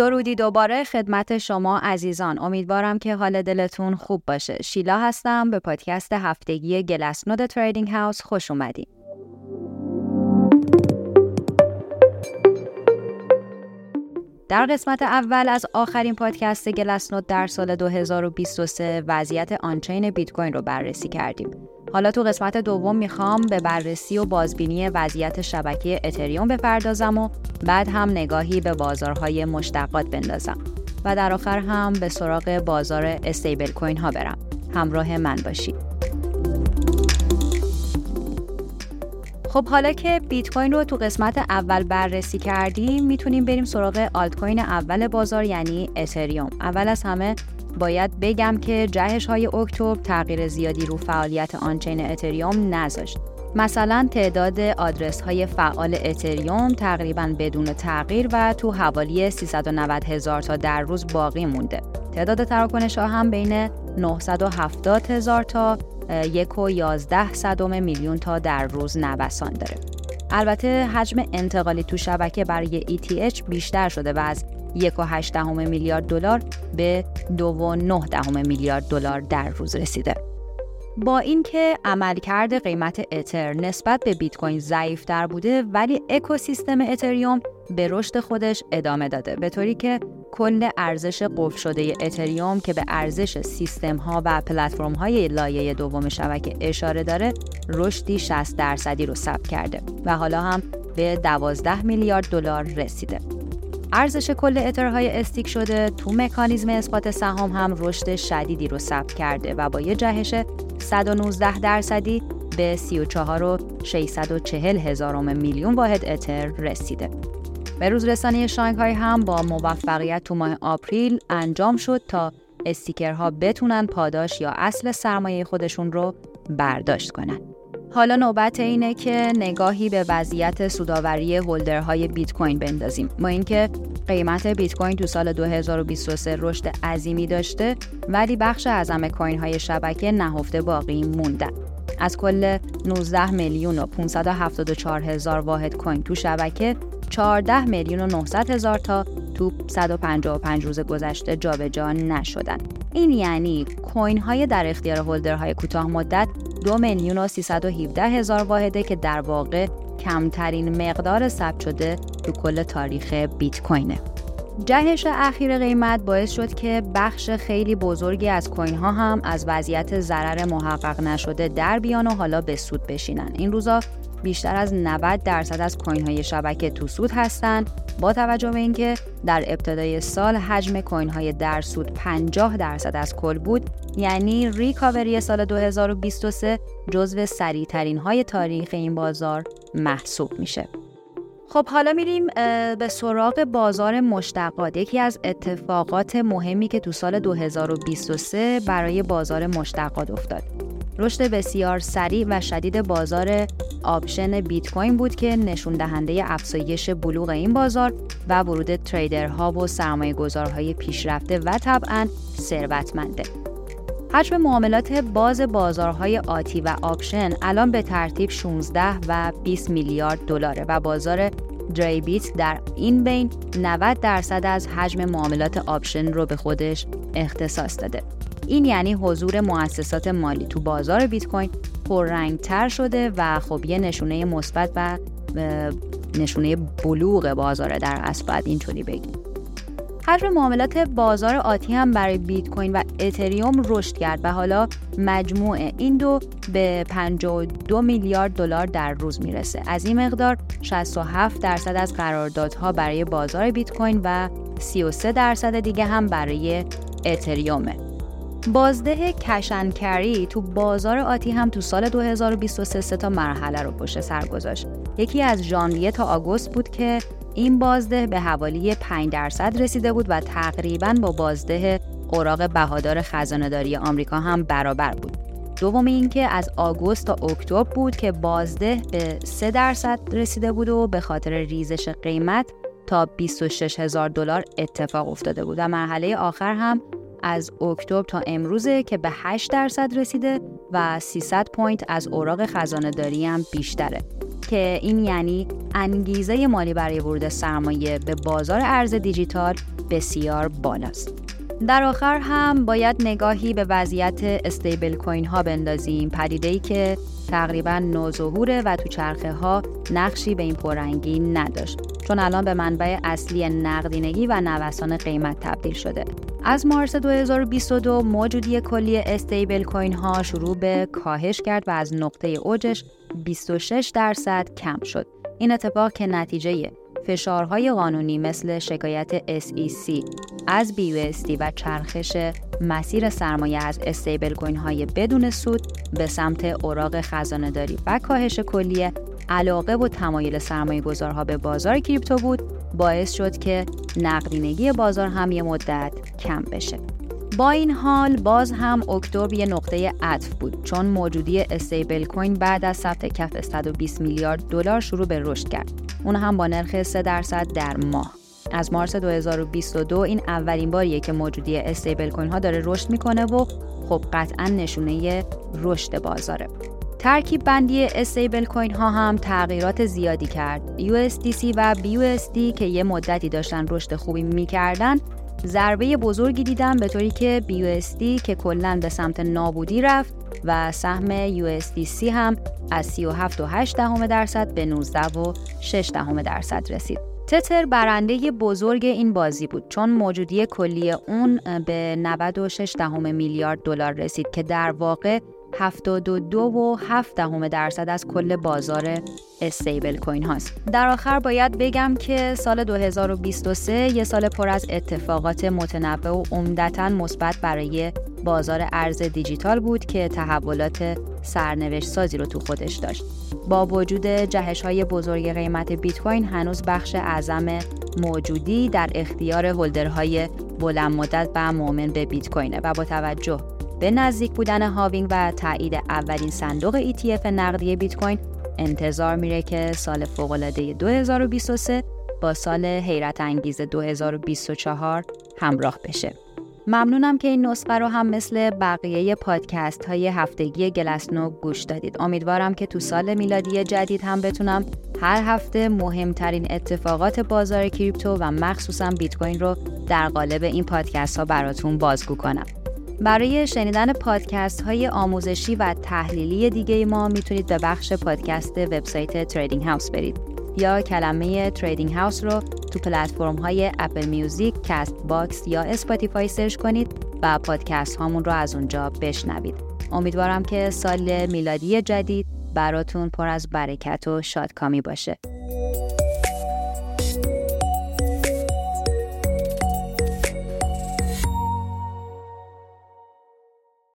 درودی دوباره خدمت شما عزیزان. امیدوارم که حال دلتون خوب باشه. شیلا هستم به پادکست هفتگی گلسنود تریدینگ هاوس خوش اومدین. در قسمت اول از آخرین پادکست گلسنود در سال 2023 وضعیت آنچین بیت کوین رو بررسی کردیم. حالا تو قسمت دوم می‌خوام به بررسی و بازبینی وضعیت شبکه اتریوم بپردازم و بعد هم نگاهی به بازارهای مشتقات بندازم و در آخر هم به سراغ بازار استیبل کوین ها برم. همراه من باشید. خب حالا که بیت کوین رو تو قسمت اول بررسی کردیم می‌تونیم بریم سراغ آلت کوین اول بازار یعنی اتریوم. اول از همه باید بگم که جهش های اکتبر تغییر زیادی رو فعالیت آنچین اتریوم نذاشت. مثلا تعداد آدرس های فعال اتریوم تقریبا بدون تغییر و تو حوالی 390 هزار تا در روز باقی مونده. تعداد تراکنش ها هم بین 970 هزار تا یک و 11 صدم میلیون تا در روز نوسان داره. البته حجم انتقالی تو شبکه برای ETH بیشتر شده و از یک و هشت دهم میلیارد دلار به دو و نه دهم میلیارد دلار در روز رسیده. با اینکه عملکرد قیمت اتر نسبت به بیت کوین ضعیفتر بوده ولی اکوسیستم اتریوم به رشد خودش ادامه داده به طوری که کل ارزش قفل شده اتریوم که به ارزش سیستم ها و پلتفرم های لایه دوم شبکه اشاره داره رشدی 60 درصدی رو ثبت کرده و حالا هم به 12 میلیارد دلار رسیده. ارزش کل اترهای استیک شده تو مکانیزم اثبات سهام هم رشد شدیدی رو ثبت کرده و با یه جهش 119 درصدی به 34 و 640 هزارم میلیون واحد اتر رسیده. به روز رسانه شانگهای هم با موفقیت تو ماه آپریل انجام شد تا استیکرها بتونن پاداش یا اصل سرمایه خودشون رو برداشت کنن. حالا نوبت اینه که نگاهی به وضعیت سوداوری هولدرهای بیت کوین بندازیم ما اینکه قیمت بیت کوین تو سال 2023 رشد عظیمی داشته ولی بخش اعظم کوین های شبکه نهفته باقی موندن از کل 19 میلیون و 574 هزار واحد کوین تو شبکه 14 میلیون و 900 هزار تا تو 155 روز گذشته جابجا نشدن. این یعنی کوین های در اختیار هولدرهای کوتاه مدت دو میلیون و 317 هزار واحده که در واقع کمترین مقدار ثبت شده تو کل تاریخ بیت کوینه. جهش اخیر قیمت باعث شد که بخش خیلی بزرگی از کوین ها هم از وضعیت ضرر محقق نشده در بیان و حالا به سود بشینن. این روزا بیشتر از 90 درصد از کوین های شبکه تو سود هستند با توجه به اینکه در ابتدای سال حجم کوین های در سود 50 درصد از کل بود یعنی ریکاوری سال 2023 جزو سریع ترین های تاریخ این بازار محسوب میشه خب حالا میریم به سراغ بازار مشتقات یکی از اتفاقات مهمی که تو سال 2023 برای بازار مشتقات افتاد رشد بسیار سریع و شدید بازار option بیت کوین بود که نشون دهنده افزایش بلوغ این بازار و ورود trader ها و سرمایه گذارهای پیشرفته و طبعا ثروتمنده. حجم معاملات باز بازارهای آتی و option الان به ترتیب 16 و 20 میلیارد دلاره و بازار Deribit در این بین 90 درصد از حجم معاملات option رو به خودش اختصاص داده. این یعنی حضور مؤسسات مالی تو بازار بیت کوین پررنگتر شده و خب یه نشونه مثبت و نشونه بلوغ بازاره در اصل باید اینطوری بگیم حجم معاملات بازار آتی هم برای بیت کوین و اتریوم رشد کرد و حالا مجموع این دو به 52 میلیارد دلار در روز می‌رسه. از این مقدار 67 درصد از قراردادها برای بازار بیت کوین و 33 درصد دیگه هم برای اتریومه. بازده کشنکری تو بازار آتی هم تو سال 2023 سه تا مرحله رو پشت سر گذاشت. یکی از ژانویه تا آگوست بود که این بازده به حوالی 5 درصد رسیده بود و تقریبا با بازده اوراق بهادار خزانهداری آمریکا هم برابر بود. دوم اینکه از آگوست تا اکتبر بود که بازده به 3 درصد رسیده بود و به خاطر ریزش قیمت تا 26 هزار دلار اتفاق افتاده بود و مرحله آخر هم از اکتبر تا امروزه که به 8 درصد رسیده و 300 point از اوراق خزانه داری هم بیشتره. که این یعنی انگیزه مالی برای ورود سرمایه به بازار ارز دیجیتال بسیار بالاست. در آخر هم باید نگاهی به وضعیت stablecoin ها بندازیم پدیده که تقریبا نوظهوره و تو چرخه ها نقشی به این پررنگی نداشت چون الان به منبع اصلی نقدینگی و نوسان قیمت تبدیل شده. از مارس 2022 موجودی کلی استیبل کوین ها شروع به کاهش کرد و از نقطه اوجش 26 درصد کم شد. این اتفاق که نتیجه فشارهای قانونی مثل شکایت SEC از BUSD و چرخش مسیر سرمایه از استیبل کوین های بدون سود به سمت اوراق خزانه داری و کاهش کلی علاقه و تمایل سرمایه گذارها به بازار کریپتو بود باعث شد که نقدینگی بازار هم یه مدت کم بشه. با این حال باز هم اکتبر یه نقطه عطف بود چون موجودی استیبل کوین بعد از ثبت کف 120 میلیارد دلار شروع به رشد کرد. اون هم با نرخ 3 درصد در ماه. از مارس 2022 این اولین باریه که موجودی استیبل کوین ها داره رشد می‌کنه و خب قطعا نشونه رشد بازاره. ترکیب بندی استیبل کوین ها هم تغییرات زیادی کرد. USDC و BUSD که یه مدتی داشتن رشد خوبی می‌کردن ضربه بزرگی دیدن به طوری که BUSD که کلا به سمت نابودی رفت و سهم USDC هم از 37.8 درصد به 19.6 درصد رسید. تتر برنده بزرگ این بازی بود چون موجودی کلی اون به 96 دهم میلیارد دلار رسید که در واقع 72 و 7 دهم درصد از کل بازار استیبل کوین هاست. در آخر باید بگم که سال 2023 یه سال پر از اتفاقات متنوع و عمدتا مثبت برای بازار ارز دیجیتال بود که تحولات سرنوشت سازی رو تو خودش داشت. با وجود جهش های بزرگ قیمت بیت کوین هنوز بخش اعظم موجودی در اختیار هولدرهای بلند مدت و مؤمن به بیت کوینه و با توجه به نزدیک بودن هاوینگ و تایید اولین صندوق ETF نقدی بیت کوین انتظار میره که سال فوق‌العاده 2023 با سال حیرت انگیز 2024 همراه بشه. ممنونم که این نسخه رو هم مثل بقیه پادکست های هفتگی گلسنو گوش دادید. امیدوارم که تو سال میلادی جدید هم بتونم هر هفته مهمترین اتفاقات بازار crypto و مخصوصا بیت کوین رو در قالب این پادکست ها براتون بازگو کنم. برای شنیدن پادکست های آموزشی و تحلیلی دیگه ما می‌تونید به بخش پادکست وبسایت Trading House برید یا کلمه Trading House رو تو پلتفرم های Apple Music، Castbox یا اسپاتیفای search کنید و پادکست هامون رو از اونجا بشنوید. امیدوارم که سال میلادی جدید براتون پر از برکت و شادکامی باشه.